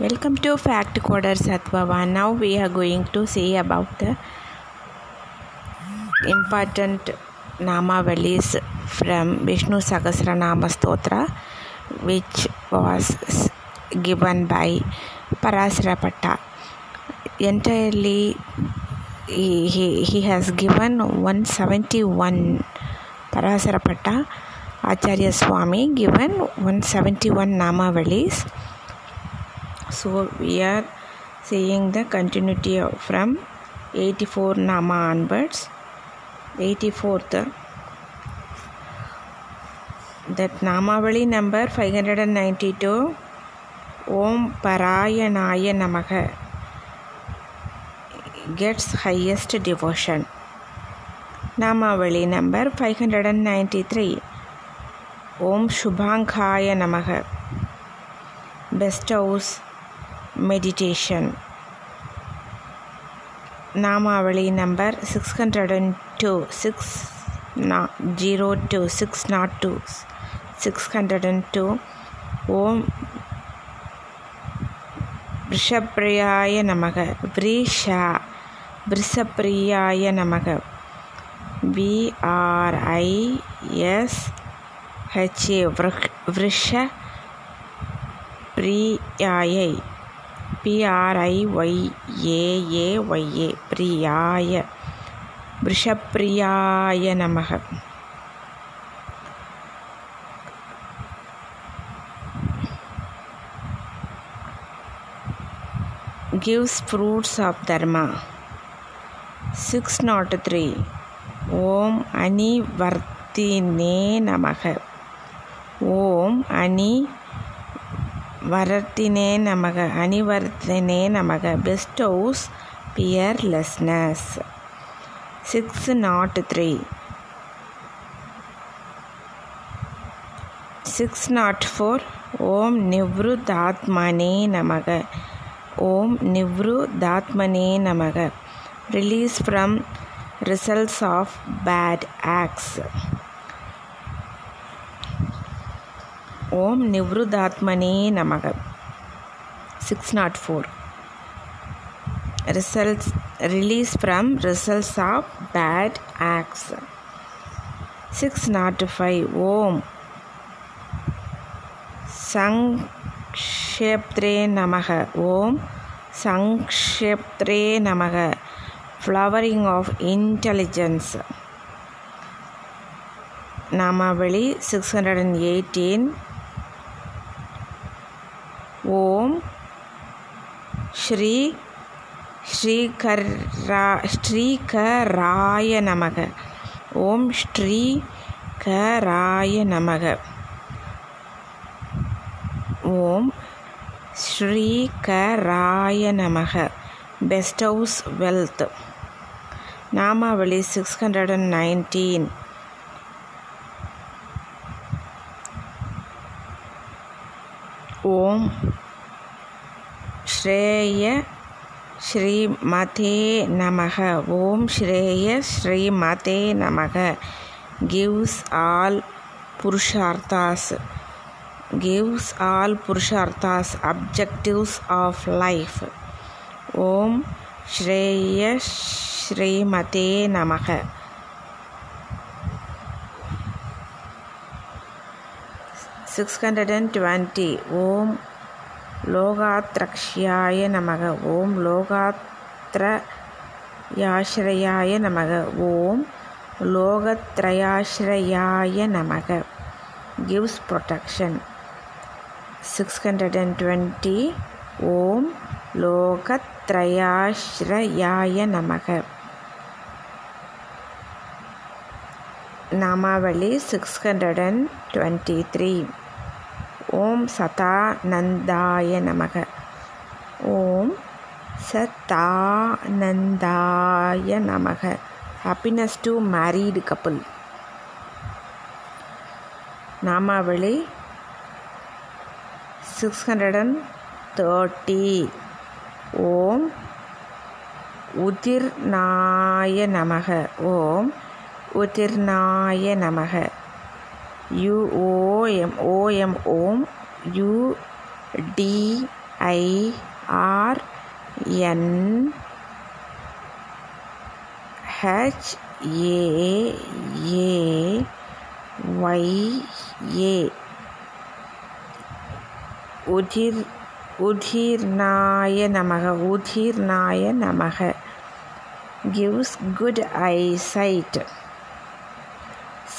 Welcome to Fact Coder Satvava. Now we are going to see about the important Namavalis from Vishnu Sahasranama Stotra, which was given by Parasarapata. Entirely, he, he, he has given 171 Parasarapata. Acharya Swami given 171 Namavalis. So we are seeing the continuity of- from 84 Nama onwards. 84th that Namavali number 592 Om Parayanaya Namaha gets highest devotion. Namavali number 593 Om Shubhankaya Namaha bestows meditation. Namavali number 602 6 not 02 602 602 Om Vrishapriyaya Namaga Vrisha Vrisapriyaya Namaga V R I S H A Vrisha Priyayai பிஆர்ஐஒய்ஏஏஒய்ஏ பிரியாய விஷப்பிரியாய நமக gives fruits of dharma 603 ஓம் அனிவர்த்தினே நமக ஓம் அணி வரத்தினே நமக அணிவர்த்தனே நமக bestows fearlessness six nought three six nought four ஓம் நிவ்ருதாத்மனே நமக. ஓம் நிவ்ருதாத்மனே நமக. Release from results of bad acts ஓம் நிவ்ருதாத்மனே நமக. Six nought four results release from results of bad acts six nought five ஓம். சங்ஷேப்த்ரே நமக. ஓம். சங்ஷேப்த்ரே நமக. ஃப்ளவரிங் ஆஃப் இன்டெலிஜென்ஸ் நாமாவளி சிக்ஸ் ஹண்ட்ரட் அண்ட் எயிட்டீன் ஓம் ஸ்ரீ ஸ்ரீகரா ஸ்ரீகராய நமக. ஓம் ஸ்ரீ கராய நமக. ஓம் ஸ்ரீகராய நமக. பெஸ்டவுஸ் வெல்த் நாமாவளி சிக்ஸ் ஹண்ட்ரட் அண்ட் நைன்டீன் ஓம் ஸ்ரேய ஸ்ரீமதே நமக ஓம் ஸ்ரேய ஸ்ரீமதே நமக gives all purusharthas gives all purusharthas objectives of life om shreya srimate namaha six hundred and twenty Om லோகாத்ரக்ஷியாய நமக. ஓம் லோகாத்ரயாஸ்ரயாய நமக. ஓம் லோகத்ரயாஸ்ரயாய நமக. Gives protection. 620 ஓம் லோகத்ரயாஸ்ரயாய நமக. நாமாவளி six hundred and twenty three ஓம் சதானந்தாய நமக. ஓம் சதானந்தாய நமக. ஹாப்பினஸ் டு மேரீடு கப்புள் நாமாவளி சிக்ஸ் ஹண்ட்ரட் அண்ட் தேர்ட்டி ஓம் உதிர்நாய நமக. ஓம் உதிர்நாய நமக. யுஓஎம் OEM Om U D I R N H A A Y A உதிர் உதிர்நாய நமக உதிர்நாய நமக gives good eyesight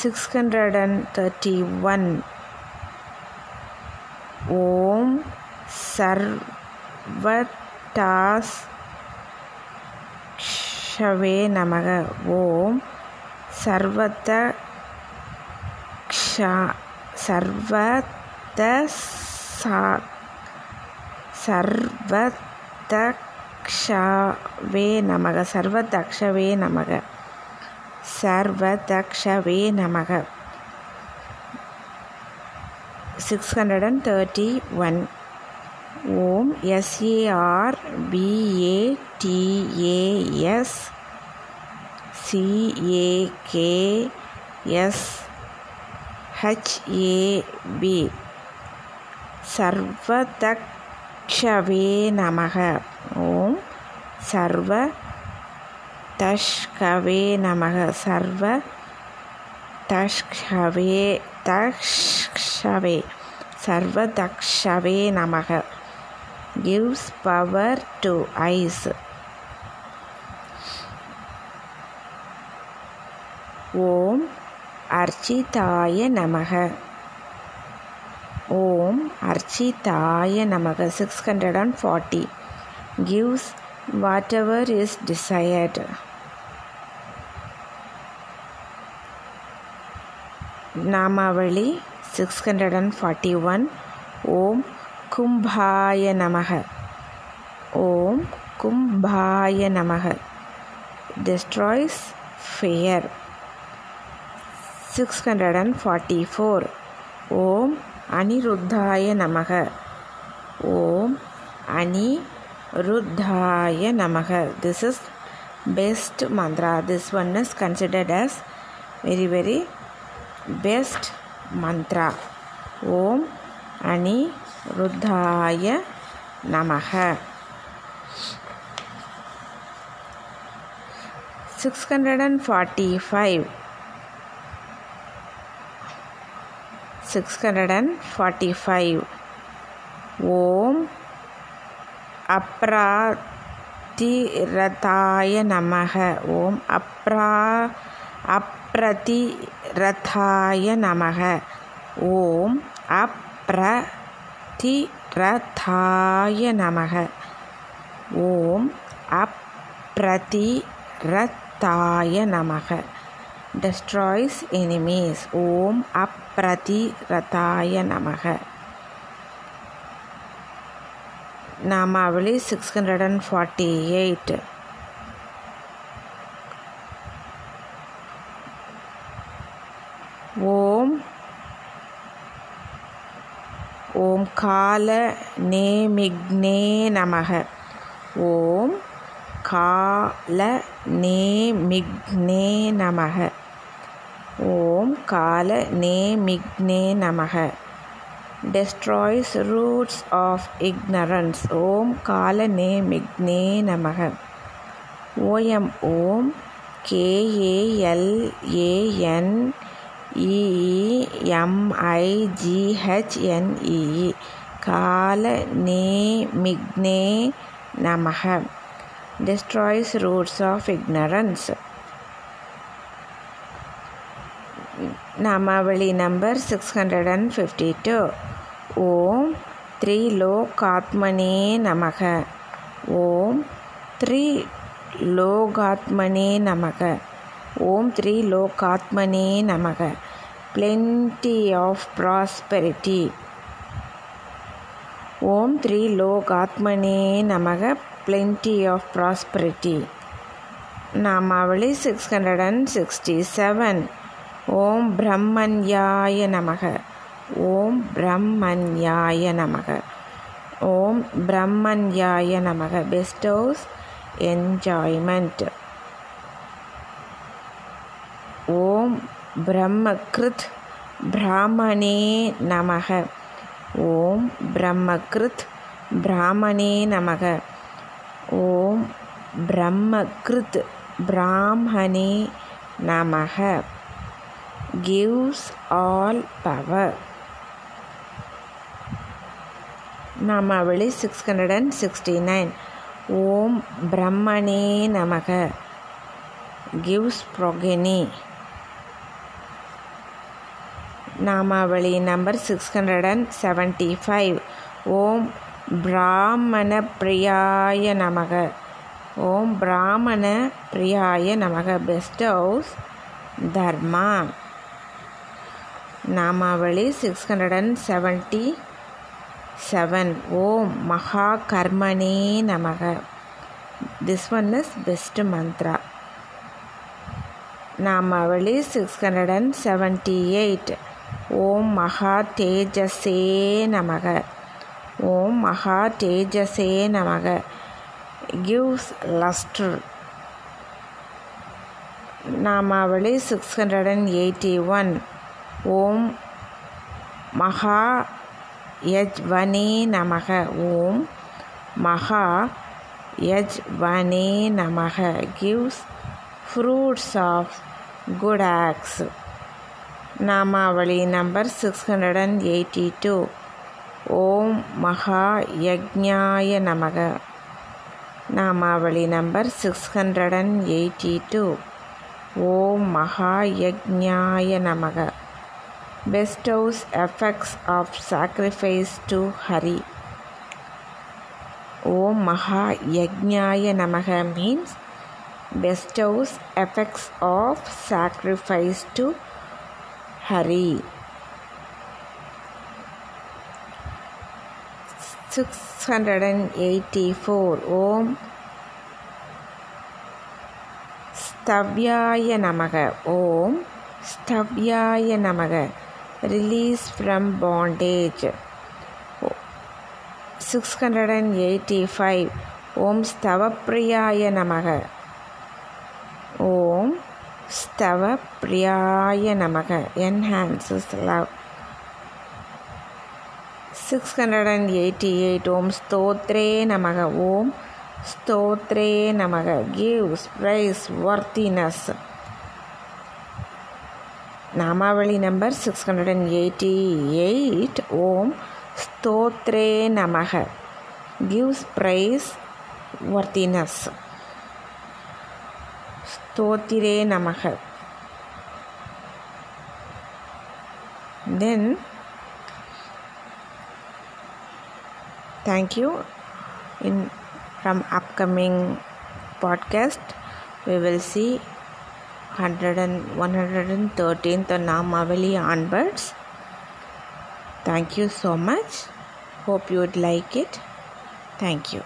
631 ஓம் சர்வட்டாஸ் ஷவே நமக ஓம் சர்வத்த க்ஷா சர்வத்த சா சர்வதக்ஷவே நமக சர்வதக்ஷவே நமக சர்வதக்ஷவே நமக. Six hundred and thirty one ஓம் எஸ்ஏஆர் பிஏடிஏஎஸ் சிஏகே எஸ் ஹெச்ஏபி சர்வதக்ஷவே நமக. ஓம் சர்வ தஷ்கவே நமக சர்வ தஷ்கவே தக்ஷவே சர்வ தக்ஷவே நமக. கிவ்ஸ் பவர் டு ஐஸ் ஓம் அர்ச்சிதாய நமக. ஓம் அர்ச்சிதாய நமக. Six hundred and forty gives whatever is desired நாமாவளி six hundred and forty one ஓம் கும்பாய நமக. ஓம் கும்பாய நமக. Destroys fear. Six hundred and forty four ஓம் அனிருத்தாய நமக. ஓம் அனி ருத்தாய நமக. This is best mantra this one is considered as very very best mantra ஓம் அனிருத்தாய நமக six hundred and forty five six hundred and forty five ஓம் அப்ராதிரதாய நமக ஓம் அப்ரா அப்ரதிரதாய நமக. ஓம் அப்ரதிரதாய நமக. ஓம் அப்ரதிரதாய நமக. Destroys enemies. ஓம் அப்ரதிரதாய நமக. நாமாவளி six hundred and forty eight ஓம் ஓம் கால நேமிக்னே நமக ஓம் கால நேமிக்னே நமக ஓம் கால நேமிக்னே நமக destroys roots of ignorance. ஓம் கால நேமிக்னே நமக ஓஎம் ஓம் கேஏஎல்ஏஎன் இஎம்ஐஜிஹெச்என்இ கால நேமிக்னே நமக destroys roots of ignorance. நாமாவளி number six hundred and fifty two ஓம் த்ரீ லோகாத்மனே நமக ஓம் த்ரீ லோகாத்மனே நமக ஓம் த்ரீ லோகாத்மனே நமக. பிளென்டி ஆஃப் ப்ராஸ்பெரிட்டி ஓம் த்ரீ லோகாத்மனே நமக. பிளென்டி ஆஃப் ப்ராஸ்பெரிட்டி நாமாவளி six hundred and sixty seven ஓம் பிரம்மன்யாய நமக. ஓம் பிரம்மன்யாய நமக. ஓம் பிரம்மன்யாய நமக. பெஸ்டோஸ் என்ஜாய்மெண்ட் ஓம் பிரம்மகிருத் பிராமணே நமக. ஓம் பிரம்மகிருத் பிராமணே நமக. ஓம் பிரம்மகிருத் பிராமணே நமக. கிவ்ஸ் ஆல் பவர் நாமாவளி six hundred and sixty nine ஓம் பிரம்மணே நமக. கிவ்ஸ் ப்ரொகெனி நாமாவளி number six hundred and seventy five. ஓம் பிராமண பிரியாய நமக. ஓம் பிராமண பிரியாய நமக. Bestows dharma. நாமாவளி six hundred and seventy seven. ஓம் மகா கர்மனே நமக. This one is best mantra நாமாவளி six hundred and seventy eight. ஓம் மகா தேஜசே நமக. ஓம் மகா தேஜசே நமக. Gives lustre. நாமாவளி six hundred and eighty one. ஓம் மகா யஜ்வனே நமக. ஓம் மகா யஜ்வனே நமக. Gives fruits of good acts நாமாவளி number six hundred and eighty two. ஓம் மகா யஜ்ஞாய நமக. நாமாவளி number six hundred and eighty two. ஓம் மகா யஜ்ஞாய நமக. Bestows effects of Hari six hundred and eighty four ஓம் ஸ்தவ்யாய நமக ஓம் ஸ்தவ்யாய நமக release from bondage six hundred and eighty five ஓம் ஸ்தவப்பிரியாய நமக ஓம் ஸ்தவ பிரியாய நமக. Enhances love six hundred and eighty eight ஓம் ஸ்தோத்ரே நமக. ஓம் ஸ்தோத்ரே நமக. கிவ்ஸ் ப்ரைஸ் வர்த்தினஸ் நாமாவளி number six hundred and eighty eight ஓம் ஸ்தோத்ரே நமக. கிவ்ஸ் ப்ரைஸ் வர்த்தினஸ் தோத்திரே நமக then thank you. In from upcoming podcast we will see 100 and 113th Namavali onwards. Thank you so much. Hope you would like it. Thank you.